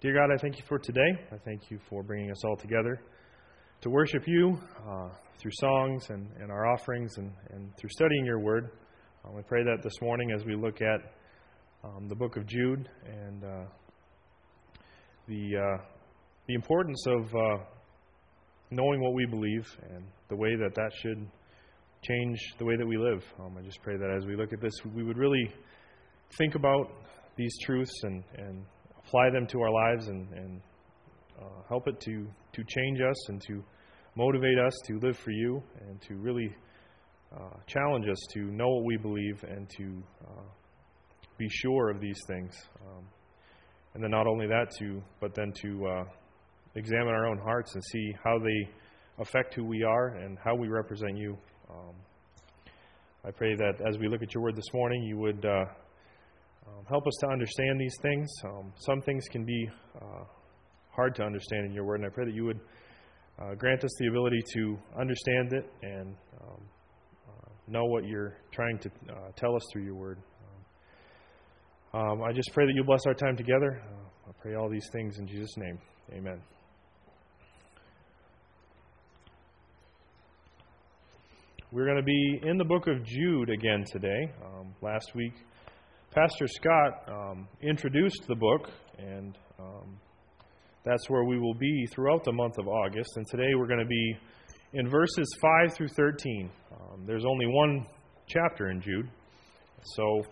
Dear God, I thank you for today. I thank you for bringing us all together to worship you uh, through songs and, and our offerings and, and through studying your word. Um, we pray that this morning as we look at um, the book of Jude and uh, the, uh, the importance of uh, knowing what we believe and the way that that should change the way that we live. Um, I just pray that as we look at this, we would really think about these truths and, and apply them to our lives and, and uh, help it to, to change us and to motivate us to live for you and to really uh, challenge us to know what we believe and to uh, be sure of these things. Um, and then not only that, to but then to uh, examine our own hearts and see how they affect who we are and how we represent you. Um, I pray that as we look at your word this morning, you would uh, um, help us to understand these things. Um, some things can be uh, hard to understand in your word, and I pray that you would uh, grant us the ability to understand it and um, uh, know what you're trying to uh, tell us through your word. Um, um, I just pray that you bless our time together. Uh, I pray all these things in Jesus' name. Amen. We're going to be in the book of Jude again today. Um, last week, Pastor Scott um, introduced the book, and um, that's where we will be throughout the month of August. And today we're going to be in verses 5 through 13. Um, there's only one chapter in Jude, so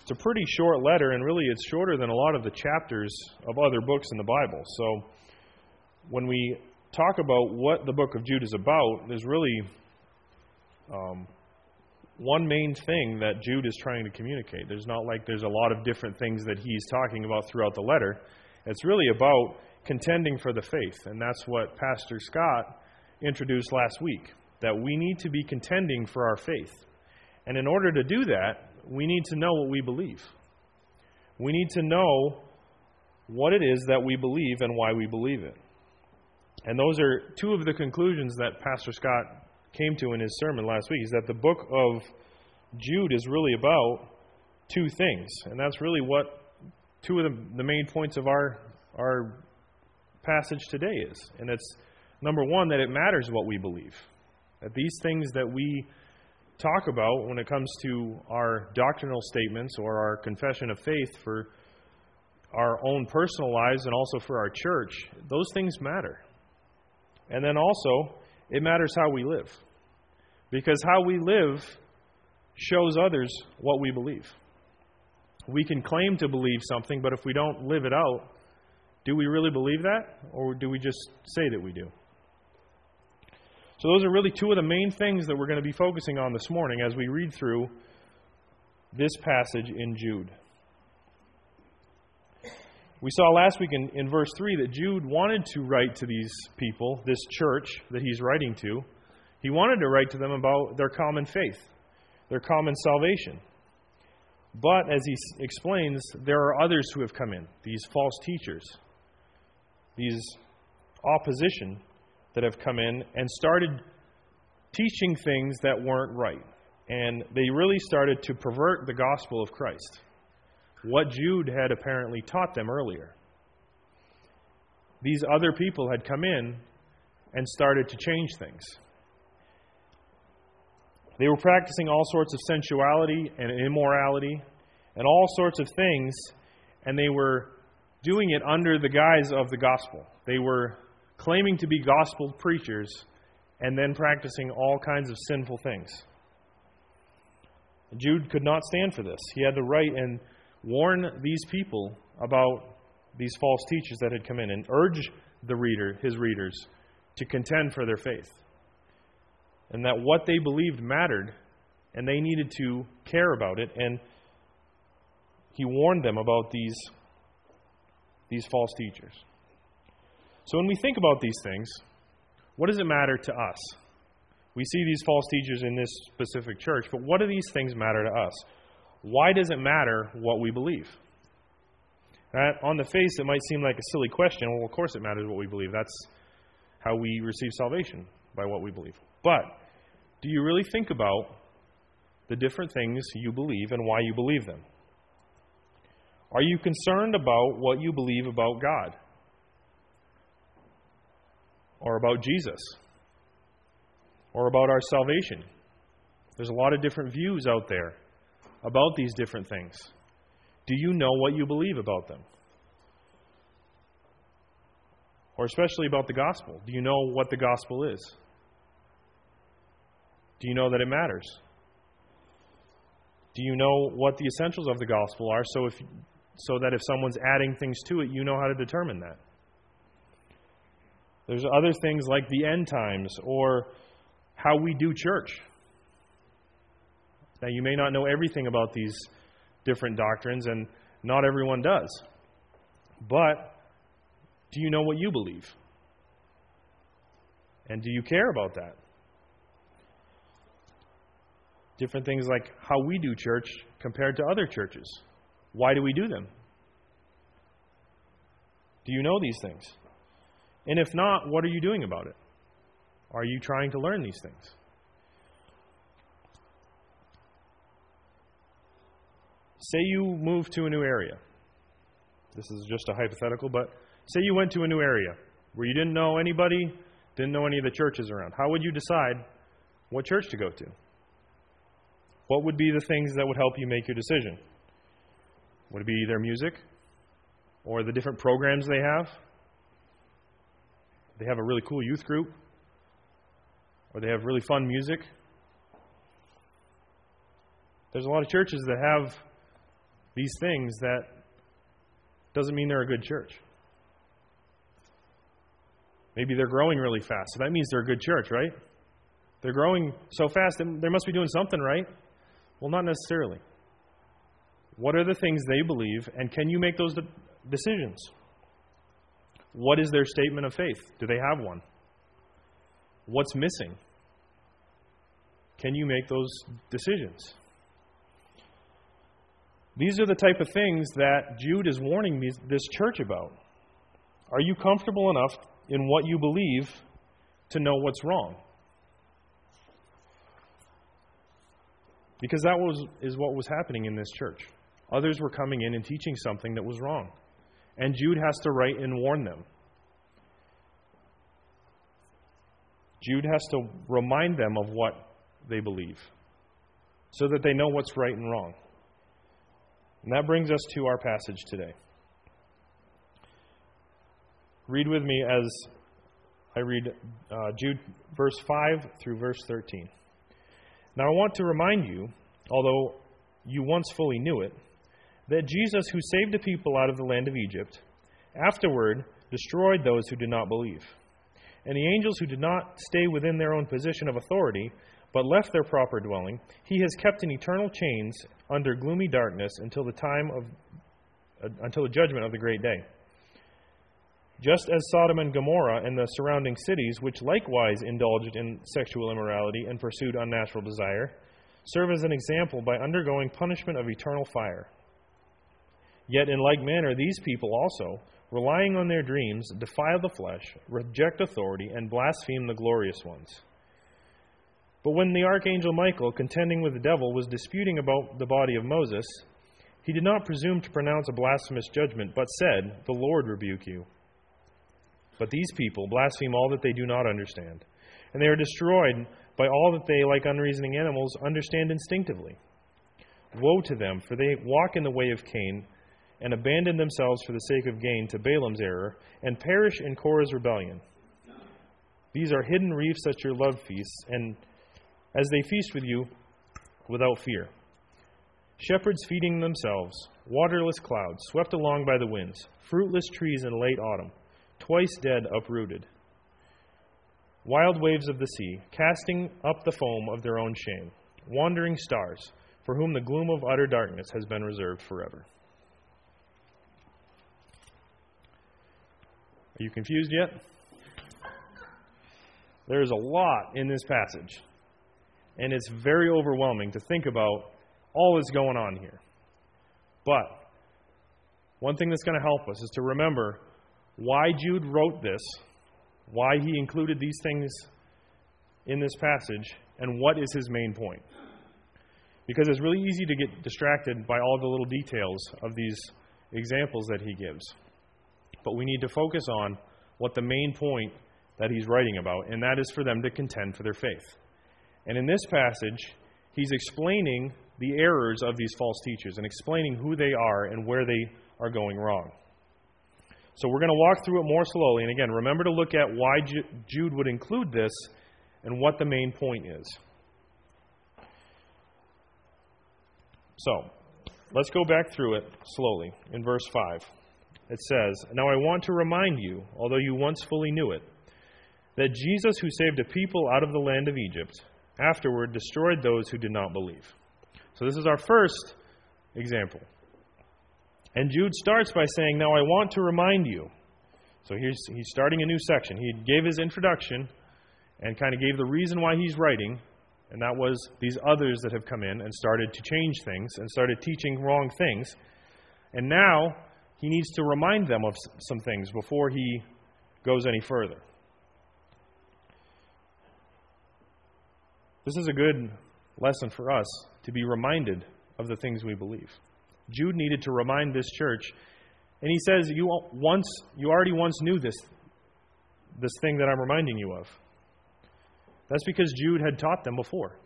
it's a pretty short letter, and really it's shorter than a lot of the chapters of other books in the Bible. So when we talk about what the book of Jude is about, there's really um, one main thing that Jude is trying to communicate. There's not like there's a lot of different things that he's talking about throughout the letter. It's really about contending for the faith. And that's what Pastor Scott introduced last week that we need to be contending for our faith. And in order to do that, we need to know what we believe. We need to know what it is that we believe and why we believe it. And those are two of the conclusions that Pastor Scott came to in his sermon last week is that the book of Jude is really about two things. And that's really what two of the, the main points of our, our passage today is. And it's number one, that it matters what we believe. That these things that we talk about when it comes to our doctrinal statements or our confession of faith for our own personal lives and also for our church, those things matter. And then also, it matters how we live. Because how we live shows others what we believe. We can claim to believe something, but if we don't live it out, do we really believe that? Or do we just say that we do? So, those are really two of the main things that we're going to be focusing on this morning as we read through this passage in Jude. We saw last week in, in verse 3 that Jude wanted to write to these people, this church that he's writing to. He wanted to write to them about their common faith, their common salvation. But as he explains, there are others who have come in, these false teachers, these opposition that have come in and started teaching things that weren't right. And they really started to pervert the gospel of Christ what Jude had apparently taught them earlier. These other people had come in and started to change things. They were practicing all sorts of sensuality and immorality and all sorts of things, and they were doing it under the guise of the gospel. They were claiming to be gospel preachers and then practicing all kinds of sinful things. Jude could not stand for this. He had to write and warn these people about these false teachers that had come in and urge the reader, his readers, to contend for their faith. And that what they believed mattered, and they needed to care about it. And he warned them about these, these false teachers. So when we think about these things, what does it matter to us? We see these false teachers in this specific church, but what do these things matter to us? Why does it matter what we believe? on the face, it might seem like a silly question. Well, of course it matters what we believe. That's how we receive salvation, by what we believe. But do you really think about the different things you believe and why you believe them? Are you concerned about what you believe about God or about Jesus or about our salvation. There's a lot of different views out there about these different things. Do you know what you believe about them? Or especially about the gospel. Do you know what the gospel is? Do you know that it matters? Do you know what the essentials of the gospel are so if so that if someone's adding things to it, you know how to determine that? There's other things like the end times or how we do church. Now, you may not know everything about these different doctrines, and not everyone does. But do you know what you believe? And do you care about that? Different things like how we do church compared to other churches. Why do we do them? Do you know these things? And if not, what are you doing about it? Are you trying to learn these things? Say you move to a new area. This is just a hypothetical, but say you went to a new area where you didn't know anybody, didn't know any of the churches around. How would you decide what church to go to? What would be the things that would help you make your decision? Would it be their music or the different programs they have? They have a really cool youth group or they have really fun music. There's a lot of churches that have these things that doesn't mean they're a good church. Maybe they're growing really fast, so that means they're a good church, right? They're growing so fast, they must be doing something right. Well, not necessarily. What are the things they believe, and can you make those decisions? What is their statement of faith? Do they have one? What's missing? Can you make those decisions? These are the type of things that Jude is warning this church about. Are you comfortable enough in what you believe to know what's wrong? Because that was, is what was happening in this church. Others were coming in and teaching something that was wrong. And Jude has to write and warn them. Jude has to remind them of what they believe so that they know what's right and wrong. And that brings us to our passage today. Read with me as I read uh, Jude verse 5 through verse 13. Now I want to remind you, although you once fully knew it, that Jesus, who saved the people out of the land of Egypt, afterward destroyed those who did not believe. And the angels who did not stay within their own position of authority, but left their proper dwelling, he has kept in eternal chains under gloomy darkness until the time of uh, until the judgment of the great day. Just as Sodom and Gomorrah and the surrounding cities, which likewise indulged in sexual immorality and pursued unnatural desire, serve as an example by undergoing punishment of eternal fire. Yet, in like manner, these people also, relying on their dreams, defile the flesh, reject authority, and blaspheme the glorious ones. But when the archangel Michael, contending with the devil, was disputing about the body of Moses, he did not presume to pronounce a blasphemous judgment, but said, The Lord rebuke you. But these people blaspheme all that they do not understand, and they are destroyed by all that they, like unreasoning animals, understand instinctively. Woe to them, for they walk in the way of Cain, and abandon themselves for the sake of gain to Balaam's error, and perish in Korah's rebellion. These are hidden reefs at your love feasts, and as they feast with you without fear. Shepherds feeding themselves, waterless clouds, swept along by the winds, fruitless trees in late autumn, twice dead uprooted. Wild waves of the sea, casting up the foam of their own shame, wandering stars, for whom the gloom of utter darkness has been reserved forever. Are you confused yet? There's a lot in this passage and it's very overwhelming to think about all that's going on here. But one thing that's going to help us is to remember why Jude wrote this, why he included these things in this passage, and what is his main point. Because it's really easy to get distracted by all the little details of these examples that he gives. But we need to focus on what the main point that he's writing about, and that is for them to contend for their faith. And in this passage, he's explaining the errors of these false teachers and explaining who they are and where they are going wrong. So we're going to walk through it more slowly. And again, remember to look at why Jude would include this and what the main point is. So, let's go back through it slowly. In verse 5, it says, Now I want to remind you, although you once fully knew it, that Jesus, who saved a people out of the land of Egypt, afterward destroyed those who did not believe. So, this is our first example. And Jude starts by saying, Now I want to remind you. So he's, he's starting a new section. He gave his introduction and kind of gave the reason why he's writing, and that was these others that have come in and started to change things and started teaching wrong things. And now he needs to remind them of some things before he goes any further. This is a good lesson for us to be reminded of the things we believe. Jude needed to remind this church. And he says, You once you already once knew this this thing that I'm reminding you of. That's because Jude had taught them before.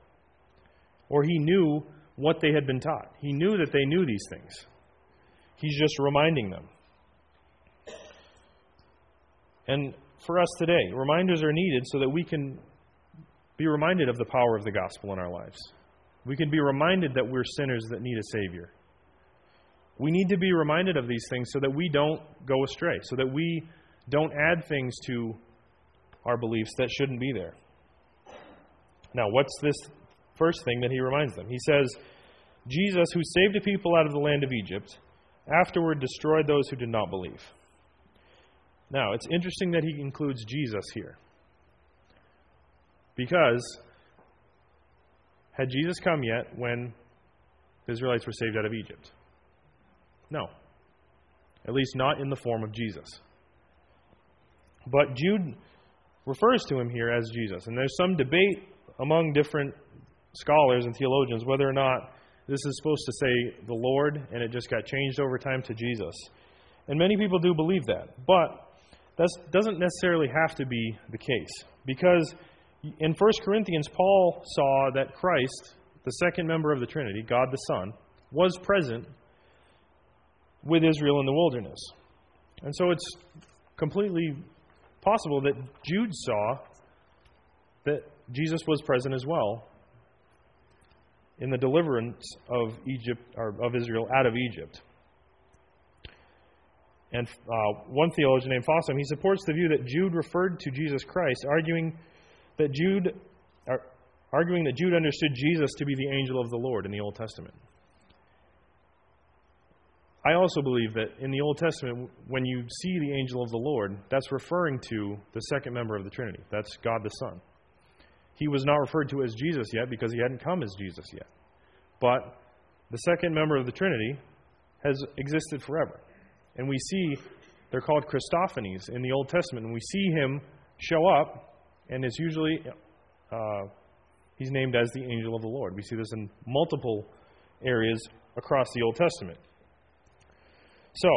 Or he knew what they had been taught. He knew that they knew these things. He's just reminding them. And for us today, reminders are needed so that we can be reminded of the power of the gospel in our lives. We can be reminded that we're sinners that need a Savior. We need to be reminded of these things so that we don't go astray, so that we don't add things to our beliefs that shouldn't be there. Now, what's this first thing that he reminds them? He says, Jesus, who saved a people out of the land of Egypt, afterward destroyed those who did not believe. Now, it's interesting that he includes Jesus here. Because had Jesus come yet when the Israelites were saved out of Egypt? No. At least not in the form of Jesus. But Jude refers to him here as Jesus. And there's some debate among different scholars and theologians whether or not this is supposed to say the Lord and it just got changed over time to Jesus. And many people do believe that. But that doesn't necessarily have to be the case. Because in 1 Corinthians, Paul saw that Christ, the second member of the Trinity, God the Son, was present with Israel in the wilderness. And so it's completely possible that Jude saw that Jesus was present as well in the deliverance of Egypt or of Israel out of Egypt. And uh, one theologian named Fossum, he supports the view that Jude referred to Jesus Christ, arguing that Jude, arguing that Jude understood Jesus to be the angel of the Lord in the Old Testament. I also believe that in the Old Testament, when you see the angel of the Lord, that's referring to the second member of the Trinity. That's God the Son. He was not referred to as Jesus yet because he hadn't come as Jesus yet. But the second member of the Trinity has existed forever. And we see they're called Christophanies in the Old Testament. And we see him show up, and it's usually uh, he's named as the angel of the Lord. We see this in multiple areas across the Old Testament. So,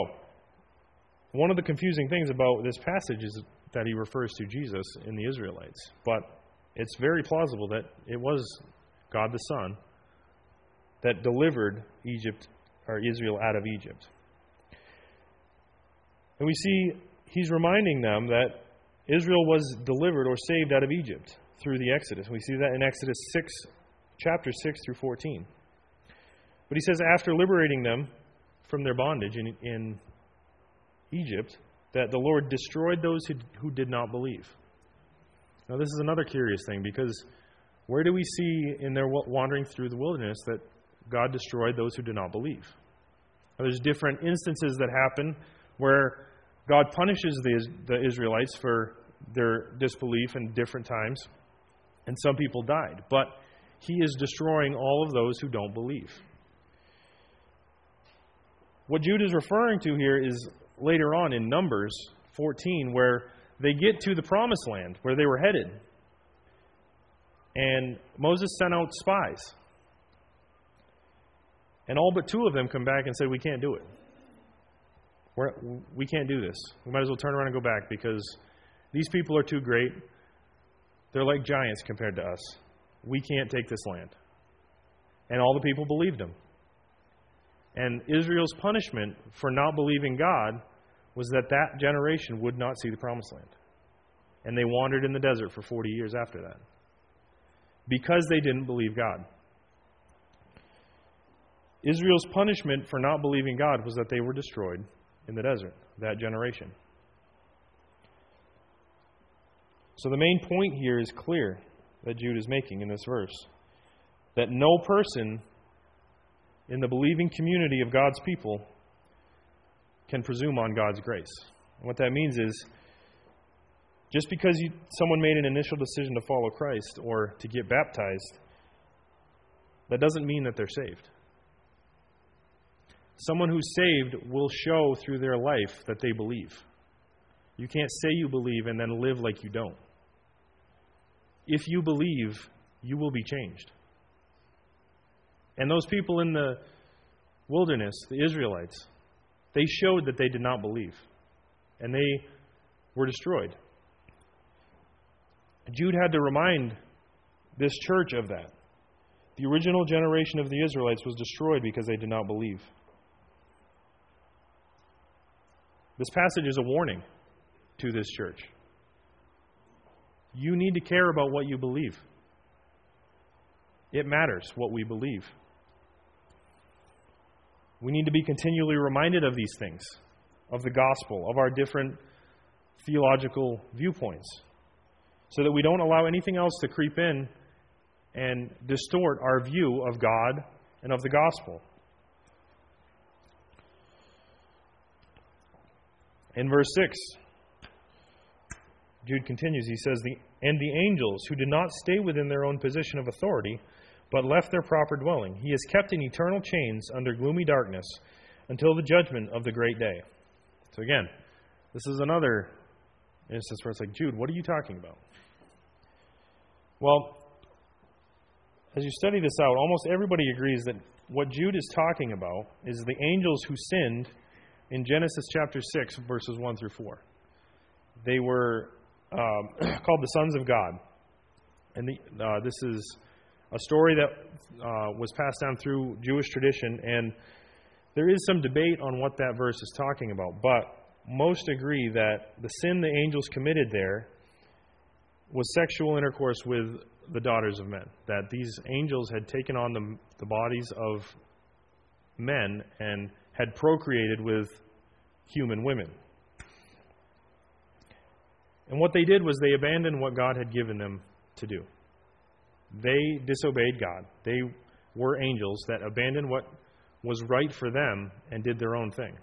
one of the confusing things about this passage is that he refers to Jesus in the Israelites. But it's very plausible that it was God the Son that delivered Egypt or Israel out of Egypt. And we see he's reminding them that Israel was delivered or saved out of Egypt through the Exodus. We see that in Exodus 6, chapter 6 through 14. But he says, after liberating them from their bondage in, in Egypt that the Lord destroyed those who, who did not believe. Now, this is another curious thing because where do we see in their wandering through the wilderness that God destroyed those who did not believe? Now, there's different instances that happen where God punishes the, the Israelites for their disbelief in different times, and some people died. But He is destroying all of those who don't believe. What Jude is referring to here is later on in Numbers 14, where they get to the promised land, where they were headed. And Moses sent out spies. And all but two of them come back and say, We can't do it. We're, we can't do this. We might as well turn around and go back because these people are too great. They're like giants compared to us. We can't take this land. And all the people believed him. And Israel's punishment for not believing God was that that generation would not see the promised land. And they wandered in the desert for 40 years after that because they didn't believe God. Israel's punishment for not believing God was that they were destroyed in the desert, that generation. So the main point here is clear that Jude is making in this verse that no person in the believing community of God's people can presume on God's grace. And what that means is just because you, someone made an initial decision to follow Christ or to get baptized, that doesn't mean that they're saved. Someone who's saved will show through their life that they believe. You can't say you believe and then live like you don't. If you believe, you will be changed. And those people in the wilderness, the Israelites, they showed that they did not believe. And they were destroyed. Jude had to remind this church of that. The original generation of the Israelites was destroyed because they did not believe. This passage is a warning to this church. You need to care about what you believe. It matters what we believe. We need to be continually reminded of these things, of the gospel, of our different theological viewpoints, so that we don't allow anything else to creep in and distort our view of God and of the gospel. In verse 6, Jude continues. He says, And the angels who did not stay within their own position of authority, but left their proper dwelling, he is kept in eternal chains under gloomy darkness until the judgment of the great day. So, again, this is another instance where it's like, Jude, what are you talking about? Well, as you study this out, almost everybody agrees that what Jude is talking about is the angels who sinned in Genesis chapter 6, verses 1 through 4. They were um, called the sons of God. And the, uh, this is a story that uh, was passed down through Jewish tradition, and there is some debate on what that verse is talking about, but most agree that the sin the angels committed there was sexual intercourse with the daughters of men. That these angels had taken on the, the bodies of men and had procreated with human women. And what they did was they abandoned what God had given them to do. They disobeyed God. They were angels that abandoned what was right for them and did their own thing.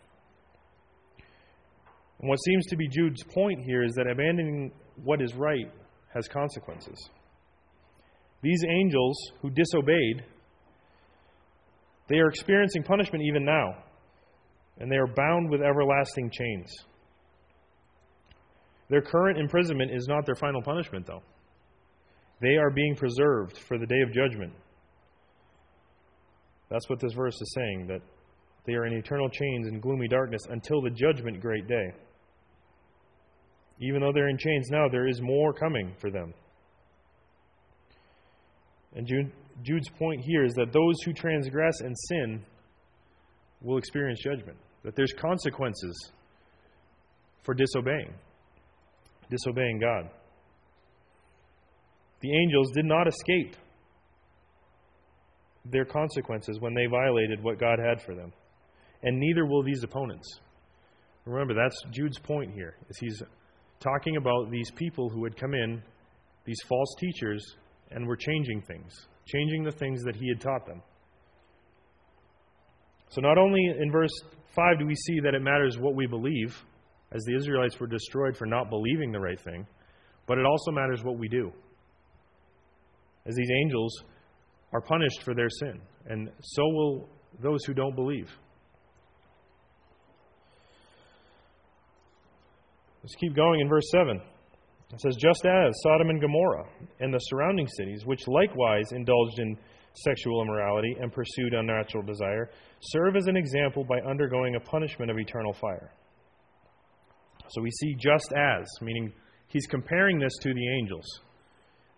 And what seems to be Jude's point here is that abandoning what is right has consequences. These angels who disobeyed, they are experiencing punishment even now, and they are bound with everlasting chains. Their current imprisonment is not their final punishment, though. They are being preserved for the day of judgment. That's what this verse is saying, that they are in eternal chains and gloomy darkness until the judgment great day. Even though they're in chains now, there is more coming for them. And Jude's point here is that those who transgress and sin will experience judgment, that there's consequences for disobeying, disobeying God. The angels did not escape their consequences when they violated what God had for them. And neither will these opponents. Remember, that's Jude's point here. Is he's talking about these people who had come in, these false teachers, and were changing things, changing the things that he had taught them. So, not only in verse 5 do we see that it matters what we believe, as the Israelites were destroyed for not believing the right thing, but it also matters what we do. As these angels are punished for their sin, and so will those who don't believe. Let's keep going in verse 7. It says, Just as Sodom and Gomorrah and the surrounding cities, which likewise indulged in sexual immorality and pursued unnatural desire, serve as an example by undergoing a punishment of eternal fire. So we see just as, meaning he's comparing this to the angels.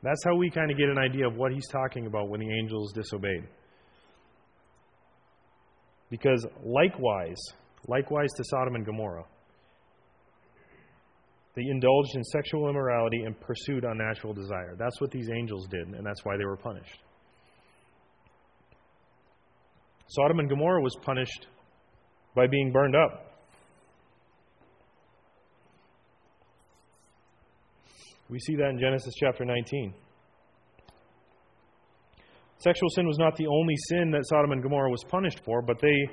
That's how we kind of get an idea of what he's talking about when the angels disobeyed. Because likewise, likewise to Sodom and Gomorrah, they indulged in sexual immorality and pursued unnatural desire. That's what these angels did, and that's why they were punished. Sodom and Gomorrah was punished by being burned up. We see that in Genesis chapter 19. Sexual sin was not the only sin that Sodom and Gomorrah was punished for, but they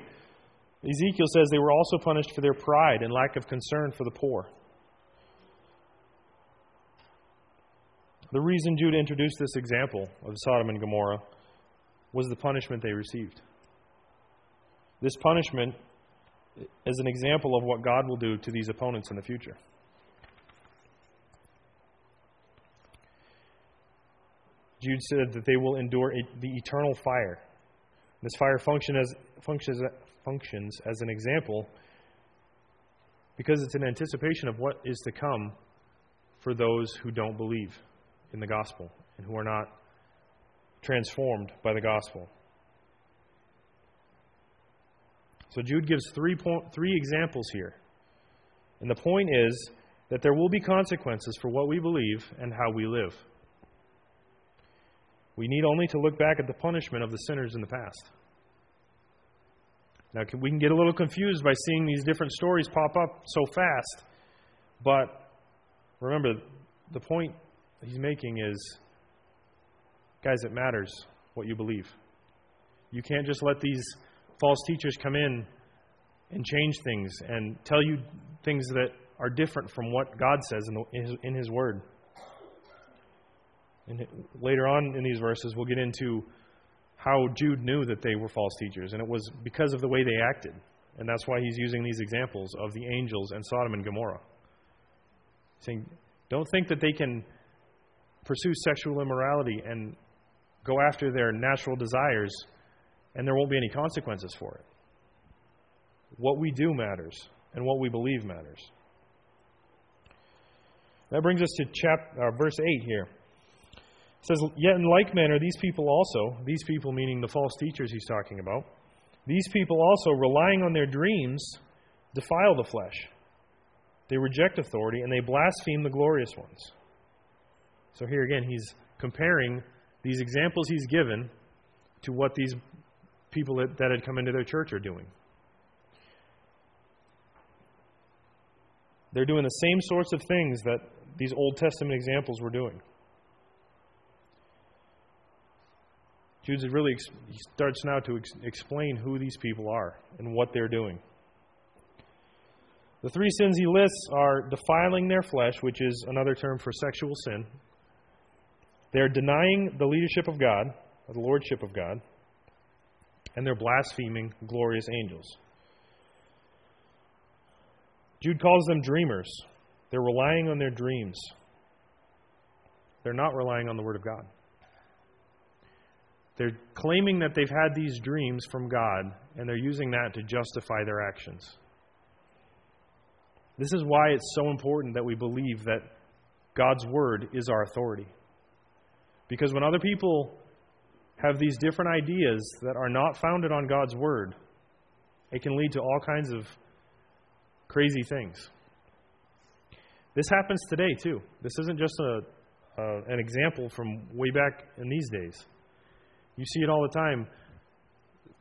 Ezekiel says they were also punished for their pride and lack of concern for the poor. The reason Jude introduced this example of Sodom and Gomorrah was the punishment they received. This punishment is an example of what God will do to these opponents in the future. Jude said that they will endure the eternal fire. This fire function as, functions, functions as an example because it's an anticipation of what is to come for those who don't believe in the gospel and who are not transformed by the gospel. So Jude gives three, point, three examples here. And the point is that there will be consequences for what we believe and how we live. We need only to look back at the punishment of the sinners in the past. Now, we can get a little confused by seeing these different stories pop up so fast, but remember, the point he's making is guys, it matters what you believe. You can't just let these false teachers come in and change things and tell you things that are different from what God says in, the, in, his, in his Word. And later on in these verses, we'll get into how Jude knew that they were false teachers, and it was because of the way they acted. And that's why he's using these examples of the angels and Sodom and Gomorrah. Saying, don't think that they can pursue sexual immorality and go after their natural desires and there won't be any consequences for it. What we do matters, and what we believe matters. That brings us to chap- uh, verse 8 here. It says, Yet in like manner, these people also, these people meaning the false teachers he's talking about, these people also, relying on their dreams, defile the flesh. They reject authority and they blaspheme the glorious ones. So here again, he's comparing these examples he's given to what these people that, that had come into their church are doing. They're doing the same sorts of things that these Old Testament examples were doing. Jude really he starts now to ex- explain who these people are and what they're doing. The three sins he lists are defiling their flesh, which is another term for sexual sin. They're denying the leadership of God, the lordship of God, and they're blaspheming glorious angels. Jude calls them dreamers. They're relying on their dreams. They're not relying on the Word of God. They're claiming that they've had these dreams from God, and they're using that to justify their actions. This is why it's so important that we believe that God's Word is our authority. Because when other people have these different ideas that are not founded on God's Word, it can lead to all kinds of crazy things. This happens today, too. This isn't just a, an example from way back in these days. You see it all the time.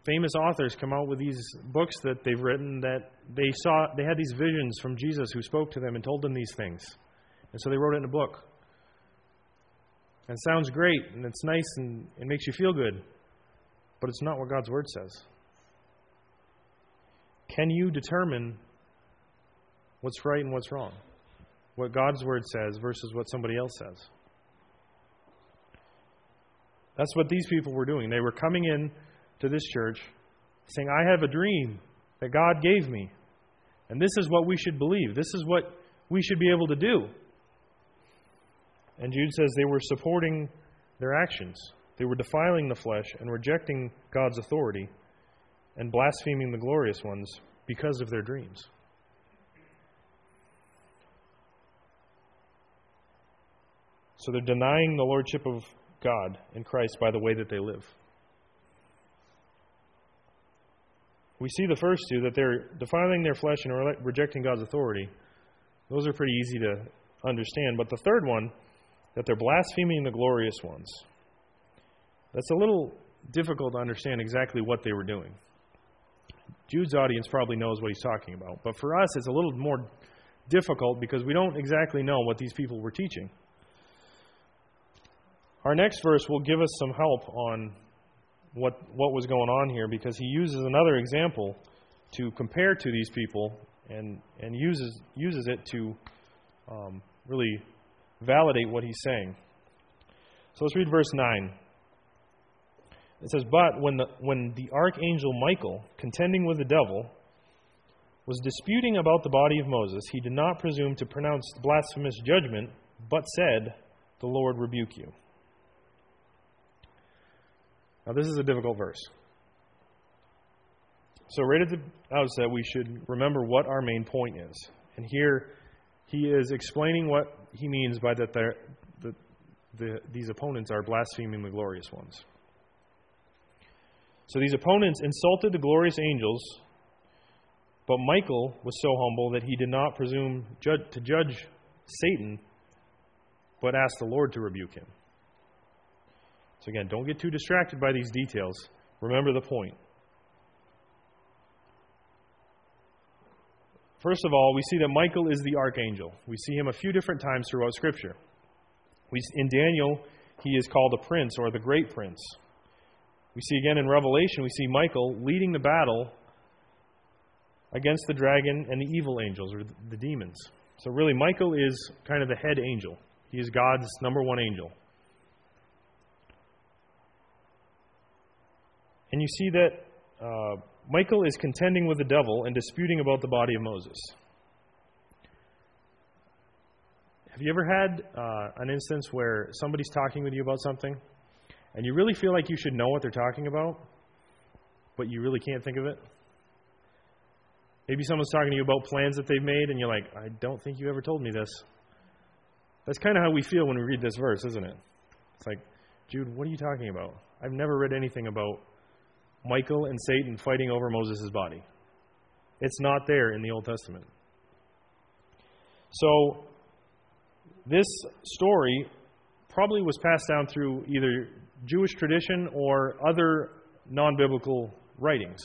Famous authors come out with these books that they've written that they saw they had these visions from Jesus who spoke to them and told them these things. And so they wrote it in a book. And it sounds great and it's nice and it makes you feel good. But it's not what God's word says. Can you determine what's right and what's wrong? What God's word says versus what somebody else says? That's what these people were doing. They were coming in to this church saying, I have a dream that God gave me. And this is what we should believe. This is what we should be able to do. And Jude says they were supporting their actions. They were defiling the flesh and rejecting God's authority and blaspheming the glorious ones because of their dreams. So they're denying the lordship of God in Christ by the way that they live. We see the first two, that they're defiling their flesh and rejecting God's authority. Those are pretty easy to understand. But the third one, that they're blaspheming the glorious ones. That's a little difficult to understand exactly what they were doing. Jude's audience probably knows what he's talking about. But for us, it's a little more difficult because we don't exactly know what these people were teaching. Our next verse will give us some help on what, what was going on here because he uses another example to compare to these people and, and uses, uses it to um, really validate what he's saying. So let's read verse 9. It says, But when the, when the archangel Michael, contending with the devil, was disputing about the body of Moses, he did not presume to pronounce blasphemous judgment, but said, The Lord rebuke you. Now, this is a difficult verse. So, right at the outset, we should remember what our main point is. And here, he is explaining what he means by that the, these opponents are blaspheming the glorious ones. So, these opponents insulted the glorious angels, but Michael was so humble that he did not presume to judge Satan, but asked the Lord to rebuke him. So, again, don't get too distracted by these details. Remember the point. First of all, we see that Michael is the archangel. We see him a few different times throughout Scripture. We, in Daniel, he is called a prince or the great prince. We see again in Revelation, we see Michael leading the battle against the dragon and the evil angels or the demons. So, really, Michael is kind of the head angel. He is God's number one angel. And you see that uh, Michael is contending with the devil and disputing about the body of Moses. Have you ever had uh, an instance where somebody's talking with you about something and you really feel like you should know what they're talking about, but you really can't think of it? Maybe someone's talking to you about plans that they've made and you're like, I don't think you ever told me this. That's kind of how we feel when we read this verse, isn't it? It's like, Jude, what are you talking about? I've never read anything about Michael and Satan fighting over Moses' body. It's not there in the Old Testament. So, this story probably was passed down through either Jewish tradition or other non biblical writings.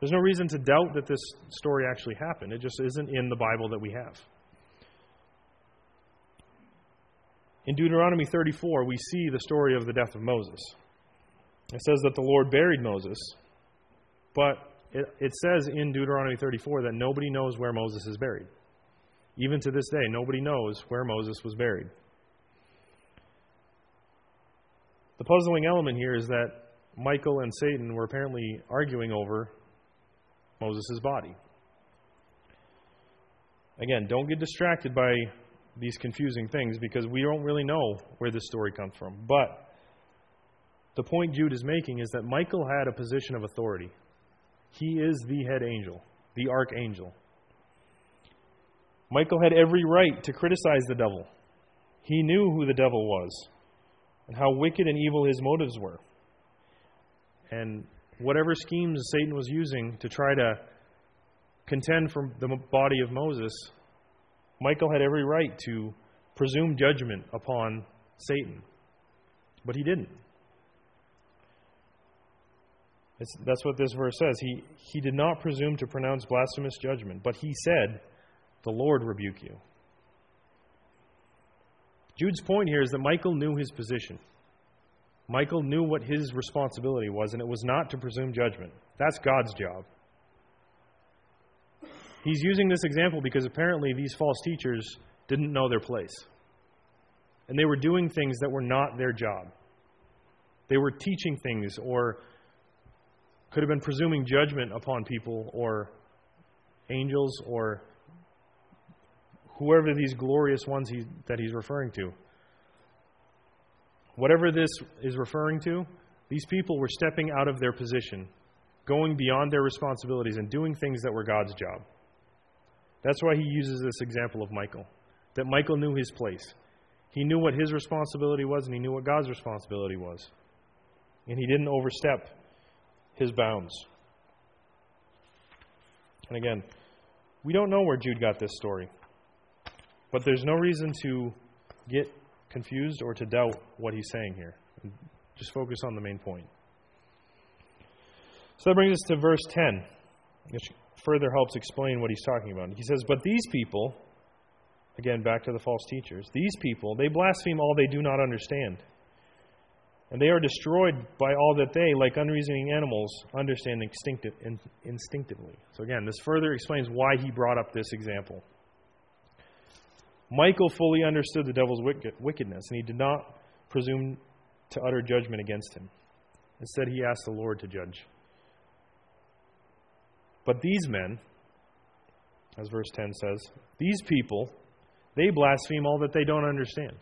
There's no reason to doubt that this story actually happened. It just isn't in the Bible that we have. In Deuteronomy 34, we see the story of the death of Moses. It says that the Lord buried Moses, but it, it says in Deuteronomy 34 that nobody knows where Moses is buried. Even to this day, nobody knows where Moses was buried. The puzzling element here is that Michael and Satan were apparently arguing over Moses' body. Again, don't get distracted by these confusing things because we don't really know where this story comes from. But the point Jude is making is that Michael had a position of authority. He is the head angel, the archangel. Michael had every right to criticize the devil. He knew who the devil was and how wicked and evil his motives were. And whatever schemes Satan was using to try to contend for the body of Moses, Michael had every right to presume judgment upon Satan. But he didn't. It's, that's what this verse says. He, he did not presume to pronounce blasphemous judgment, but he said, The Lord rebuke you. Jude's point here is that Michael knew his position. Michael knew what his responsibility was, and it was not to presume judgment. That's God's job. He's using this example because apparently these false teachers didn't know their place. And they were doing things that were not their job. They were teaching things or could have been presuming judgment upon people or angels or whoever these glorious ones he, that he's referring to. Whatever this is referring to, these people were stepping out of their position, going beyond their responsibilities, and doing things that were God's job. That's why he uses this example of Michael, that Michael knew his place. He knew what his responsibility was, and he knew what God's responsibility was. And he didn't overstep his bounds. And again, we don't know where Jude got this story. But there's no reason to get confused or to doubt what he's saying here. Just focus on the main point. So that brings us to verse 10, which further helps explain what he's talking about. He says, But these people, again, back to the false teachers, these people, they blaspheme all they do not understand. And they are destroyed by all that they, like unreasoning animals, understand instinctive, in, instinctively. So, again, this further explains why he brought up this example. Michael fully understood the devil's wickedness, and he did not presume to utter judgment against him. Instead, he asked the Lord to judge. But these men, as verse 10 says, these people, they blaspheme all that they don't understand.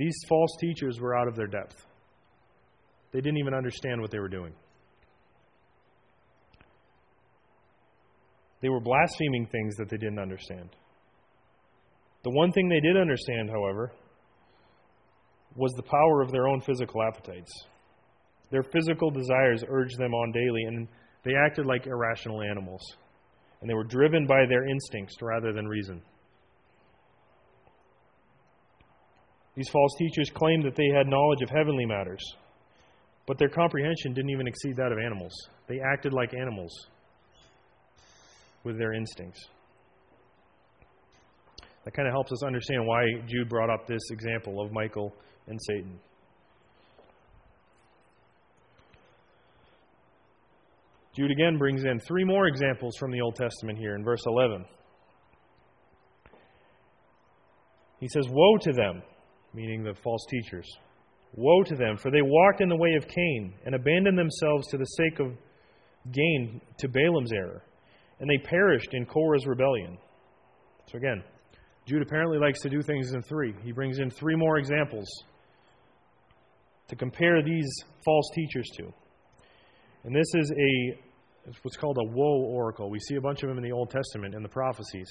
These false teachers were out of their depth. They didn't even understand what they were doing. They were blaspheming things that they didn't understand. The one thing they did understand, however, was the power of their own physical appetites. Their physical desires urged them on daily, and they acted like irrational animals. And they were driven by their instincts rather than reason. These false teachers claimed that they had knowledge of heavenly matters, but their comprehension didn't even exceed that of animals. They acted like animals with their instincts. That kind of helps us understand why Jude brought up this example of Michael and Satan. Jude again brings in three more examples from the Old Testament here in verse 11. He says, Woe to them, meaning the false teachers. Woe to them, for they walked in the way of Cain and abandoned themselves to the sake of gain to Balaam's error and they perished in Korah's rebellion. So again, Jude apparently likes to do things in three. He brings in three more examples to compare these false teachers to. And this is a what's called a woe oracle. We see a bunch of them in the Old Testament in the prophecies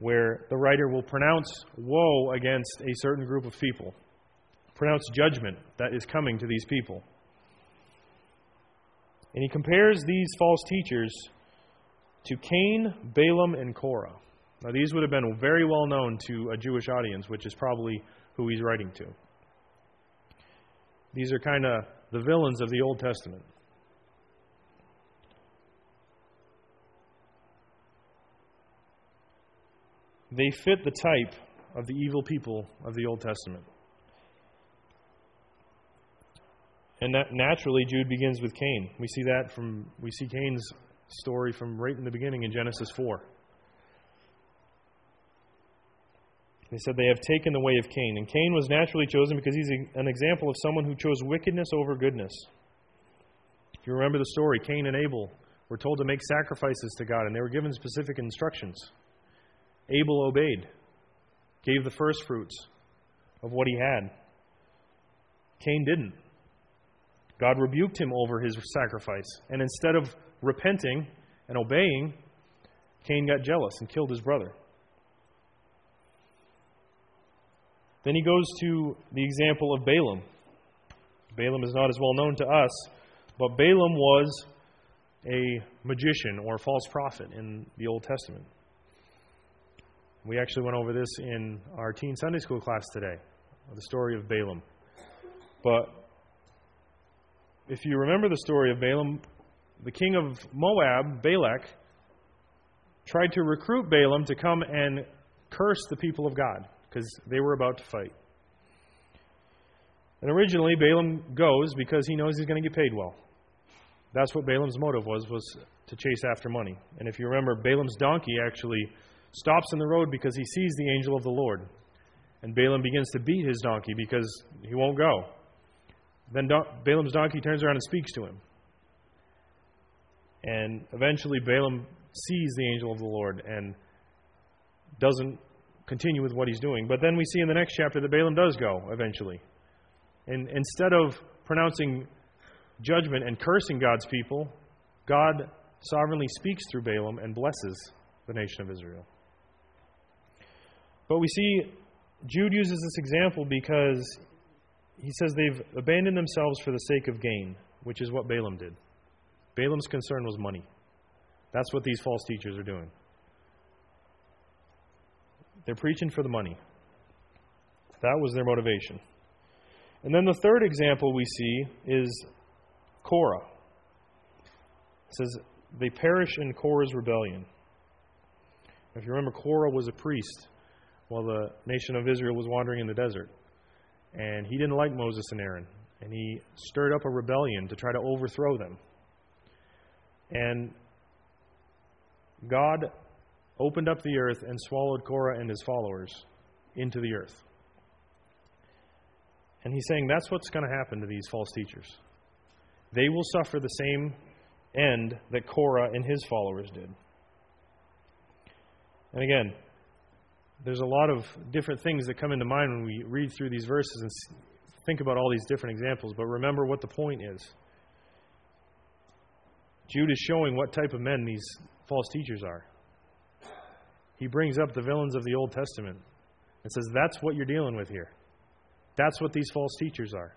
where the writer will pronounce woe against a certain group of people, pronounce judgment that is coming to these people. And he compares these false teachers to Cain, Balaam, and Korah. Now, these would have been very well known to a Jewish audience, which is probably who he's writing to. These are kind of the villains of the Old Testament. They fit the type of the evil people of the Old Testament. And that naturally Jude begins with Cain. We see that from we see Cain's story from right in the beginning in Genesis 4. They said they have taken the way of Cain. And Cain was naturally chosen because he's an example of someone who chose wickedness over goodness. If you remember the story, Cain and Abel were told to make sacrifices to God, and they were given specific instructions. Abel obeyed, gave the first fruits of what he had. Cain didn't. God rebuked him over his sacrifice, and instead of repenting and obeying, Cain got jealous and killed his brother. Then he goes to the example of Balaam. Balaam is not as well known to us, but Balaam was a magician or false prophet in the Old Testament. We actually went over this in our teen Sunday school class today, the story of Balaam. But if you remember the story of Balaam, the king of Moab, Balak, tried to recruit Balaam to come and curse the people of God because they were about to fight. And originally, Balaam goes because he knows he's going to get paid well. That's what Balaam's motive was, was to chase after money. And if you remember, Balaam's donkey actually stops in the road because he sees the angel of the Lord. And Balaam begins to beat his donkey because he won't go. Then Balaam's donkey turns around and speaks to him. And eventually, Balaam sees the angel of the Lord and doesn't continue with what he's doing. But then we see in the next chapter that Balaam does go eventually. And instead of pronouncing judgment and cursing God's people, God sovereignly speaks through Balaam and blesses the nation of Israel. But we see Jude uses this example because he says they've abandoned themselves for the sake of gain, which is what Balaam did. Balaam's concern was money. That's what these false teachers are doing. They're preaching for the money. That was their motivation. And then the third example we see is Korah. It says, They perish in Korah's rebellion. If you remember, Korah was a priest while the nation of Israel was wandering in the desert. And he didn't like Moses and Aaron. And he stirred up a rebellion to try to overthrow them. And God opened up the earth and swallowed Korah and his followers into the earth. And he's saying that's what's going to happen to these false teachers. They will suffer the same end that Korah and his followers did. And again, there's a lot of different things that come into mind when we read through these verses and think about all these different examples, but remember what the point is. Jude is showing what type of men these false teachers are. He brings up the villains of the Old Testament and says, That's what you're dealing with here. That's what these false teachers are.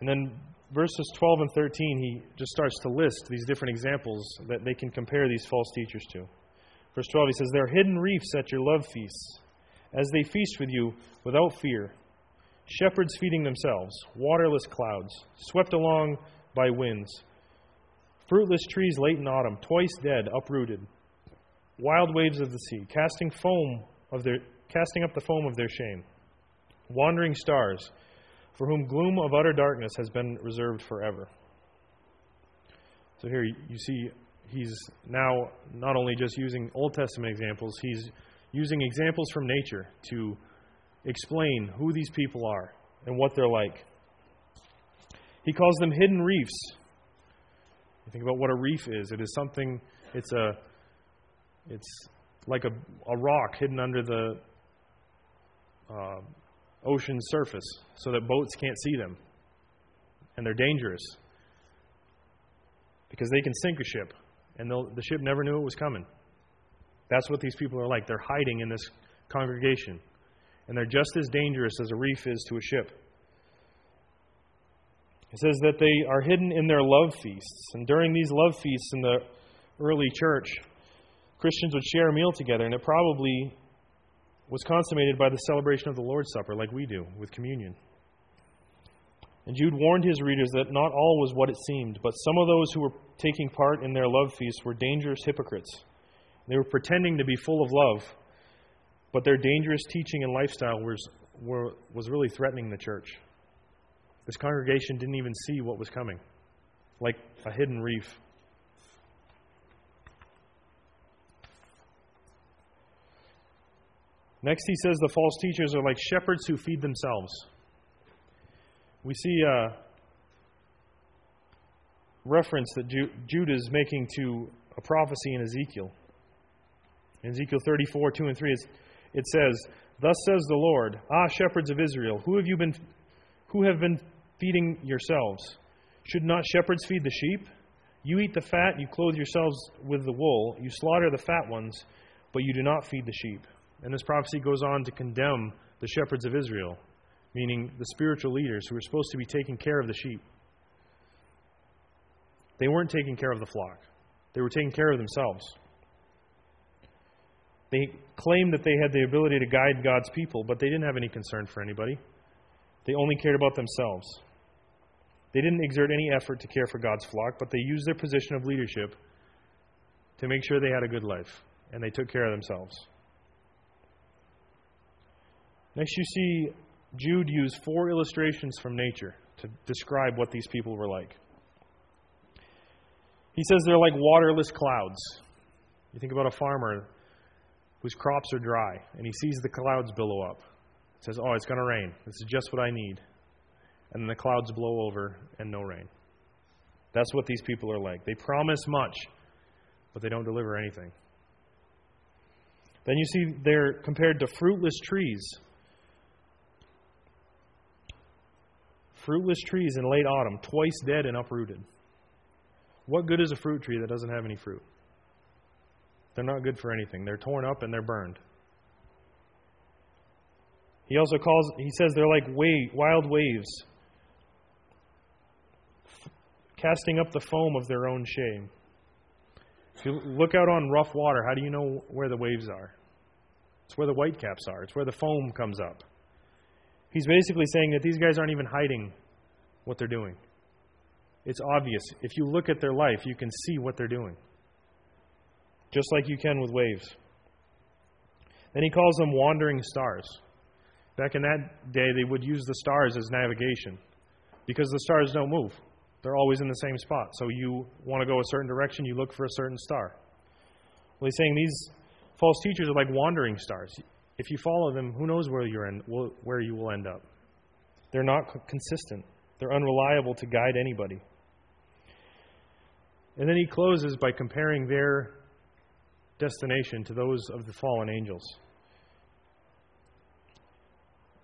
And then verses 12 and 13, he just starts to list these different examples that they can compare these false teachers to. Verse 12, he says, There are hidden reefs at your love feasts, as they feast with you without fear. Shepherds feeding themselves, waterless clouds, swept along by winds. Fruitless trees late in autumn, twice dead, uprooted. Wild waves of the sea, casting foam of their casting up the foam of their shame. Wandering stars, for whom gloom of utter darkness has been reserved forever. So here you see he's now not only just using Old Testament examples, he's using examples from nature to explain who these people are and what they're like. He calls them hidden reefs. Think about what a reef is. It is something, it's a it's like a, a rock hidden under the uh, ocean surface so that boats can't see them. And they're dangerous because they can sink a ship, and the ship never knew it was coming. That's what these people are like. They're hiding in this congregation, and they're just as dangerous as a reef is to a ship. It says that they are hidden in their love feasts. And during these love feasts in the early church, Christians would share a meal together, and it probably was consummated by the celebration of the Lord's Supper, like we do with communion. And Jude warned his readers that not all was what it seemed, but some of those who were taking part in their love feast were dangerous hypocrites. They were pretending to be full of love, but their dangerous teaching and lifestyle was, were, was really threatening the church. This congregation didn't even see what was coming, like a hidden reef. Next, he says the false teachers are like shepherds who feed themselves. We see a reference that Jude is making to a prophecy in Ezekiel. In Ezekiel 34, 2 and 3, it says, Thus says the Lord, Ah, shepherds of Israel, who have you been, who have been feeding yourselves? Should not shepherds feed the sheep? You eat the fat, you clothe yourselves with the wool, you slaughter the fat ones, but you do not feed the sheep. And this prophecy goes on to condemn the shepherds of Israel, meaning the spiritual leaders who were supposed to be taking care of the sheep. They weren't taking care of the flock, they were taking care of themselves. They claimed that they had the ability to guide God's people, but they didn't have any concern for anybody. They only cared about themselves. They didn't exert any effort to care for God's flock, but they used their position of leadership to make sure they had a good life, and they took care of themselves. Next, you see Jude use four illustrations from nature to describe what these people were like. He says they're like waterless clouds. You think about a farmer whose crops are dry, and he sees the clouds billow up. He says, Oh, it's going to rain. This is just what I need. And then the clouds blow over and no rain. That's what these people are like. They promise much, but they don't deliver anything. Then you see they're compared to fruitless trees fruitless trees in late autumn, twice dead and uprooted. What good is a fruit tree that doesn't have any fruit? They're not good for anything. They're torn up and they're burned. He also calls, he says they're like wild waves, casting up the foam of their own shame. If you look out on rough water, how do you know where the waves are? It's where the whitecaps are, it's where the foam comes up. He's basically saying that these guys aren't even hiding what they're doing. It's obvious. If you look at their life, you can see what they're doing, just like you can with waves. Then he calls them wandering stars. Back in that day, they would use the stars as navigation because the stars don't move. They're always in the same spot. So you want to go a certain direction, you look for a certain star. Well, he's saying these false teachers are like wandering stars. If you follow them, who knows where you're in, where you will end up? They're not consistent. They're unreliable to guide anybody. And then he closes by comparing their destination to those of the fallen angels.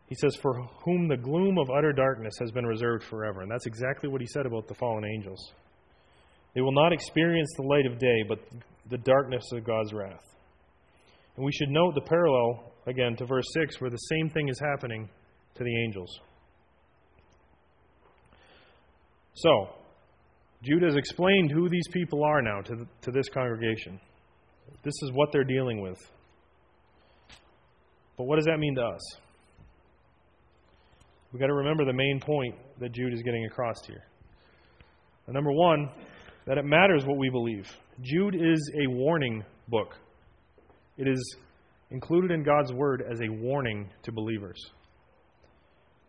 He says, For whom the gloom of utter darkness has been reserved forever. And that's exactly what he said about the fallen angels. They will not experience the light of day, but the darkness of God's wrath. And we should note the parallel, again, to verse 6, where the same thing is happening to the angels. So, Jude has explained who these people are now to, the, to this congregation. This is what they're dealing with. But what does that mean to us? We've got to remember the main point that Jude is getting across here. number one, that it matters what we believe. Jude is a warning book, it is included in God's Word as a warning to believers.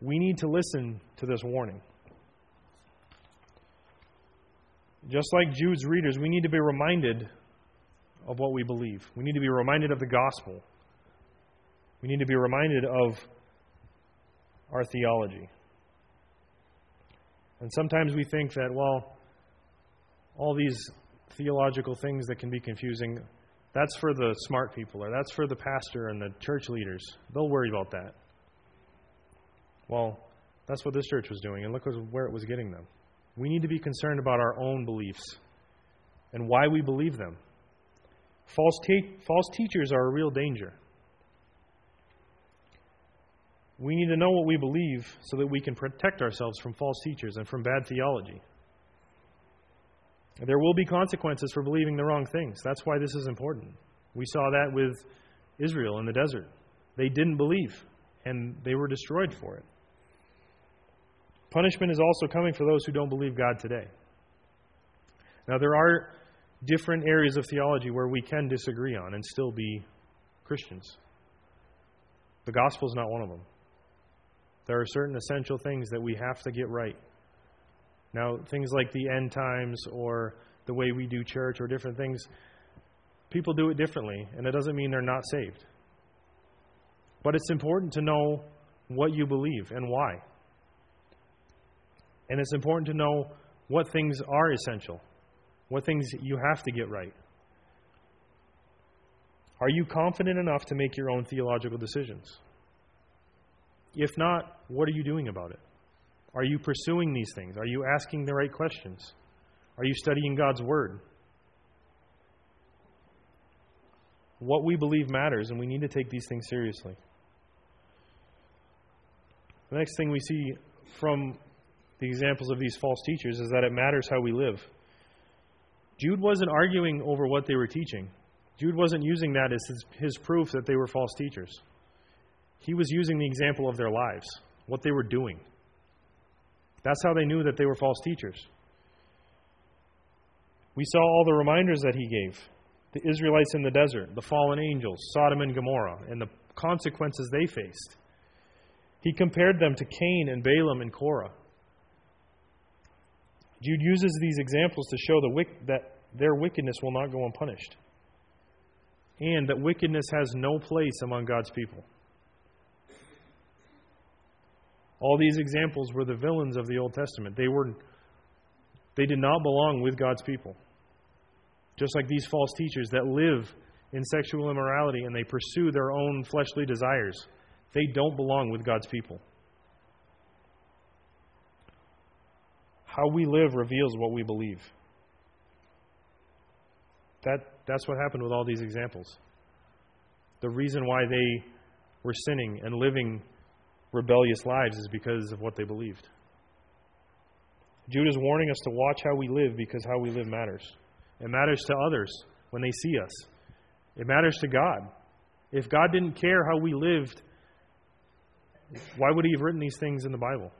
We need to listen to this warning. Just like Jude's readers, we need to be reminded of what we believe. We need to be reminded of the gospel. We need to be reminded of our theology. And sometimes we think that, well, all these theological things that can be confusing, that's for the smart people, or that's for the pastor and the church leaders. They'll worry about that. Well, that's what this church was doing, and look where it was getting them. We need to be concerned about our own beliefs and why we believe them. False, te- false teachers are a real danger. We need to know what we believe so that we can protect ourselves from false teachers and from bad theology. There will be consequences for believing the wrong things. That's why this is important. We saw that with Israel in the desert. They didn't believe, and they were destroyed for it. Punishment is also coming for those who don't believe God today. Now, there are different areas of theology where we can disagree on and still be Christians. The gospel is not one of them. There are certain essential things that we have to get right. Now, things like the end times or the way we do church or different things, people do it differently, and it doesn't mean they're not saved. But it's important to know what you believe and why. And it's important to know what things are essential, what things you have to get right. Are you confident enough to make your own theological decisions? If not, what are you doing about it? Are you pursuing these things? Are you asking the right questions? Are you studying God's Word? What we believe matters, and we need to take these things seriously. The next thing we see from the examples of these false teachers is that it matters how we live. Jude wasn't arguing over what they were teaching. Jude wasn't using that as his, his proof that they were false teachers. He was using the example of their lives, what they were doing. That's how they knew that they were false teachers. We saw all the reminders that he gave the Israelites in the desert, the fallen angels, Sodom and Gomorrah, and the consequences they faced. He compared them to Cain and Balaam and Korah. Jude uses these examples to show the, that their wickedness will not go unpunished, and that wickedness has no place among God's people. All these examples were the villains of the Old Testament. They were they did not belong with God's people. Just like these false teachers that live in sexual immorality and they pursue their own fleshly desires, they don't belong with God's people. How we live reveals what we believe. that, that's what happened with all these examples. The reason why they were sinning and living rebellious lives is because of what they believed. Jude is warning us to watch how we live because how we live matters. It matters to others when they see us, it matters to God. If God didn't care how we lived, why would He have written these things in the Bible?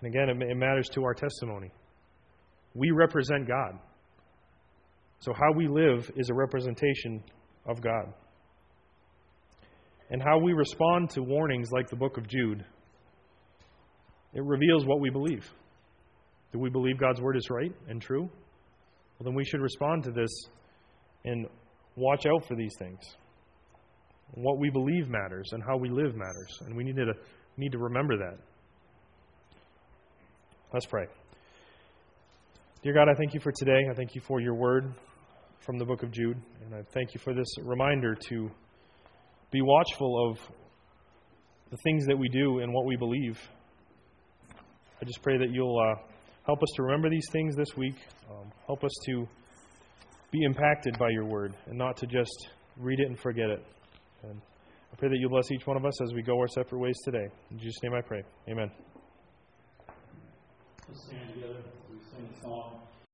And again, it matters to our testimony. We represent God. So, how we live is a representation of God. And how we respond to warnings like the book of Jude, it reveals what we believe. Do we believe God's word is right and true? Well, then we should respond to this and watch out for these things. What we believe matters and how we live matters. And we need to, need to remember that. Let's pray. Dear God, I thank you for today. I thank you for your word from the book of Jude. And I thank you for this reminder to be watchful of the things that we do and what we believe. I just pray that you'll uh, help us to remember these things this week. Um, help us to be impacted by your word and not to just read it and forget it. And I pray that you bless each one of us as we go our separate ways today. In Jesus' name I pray. Amen. Let's stand together. We sing a song.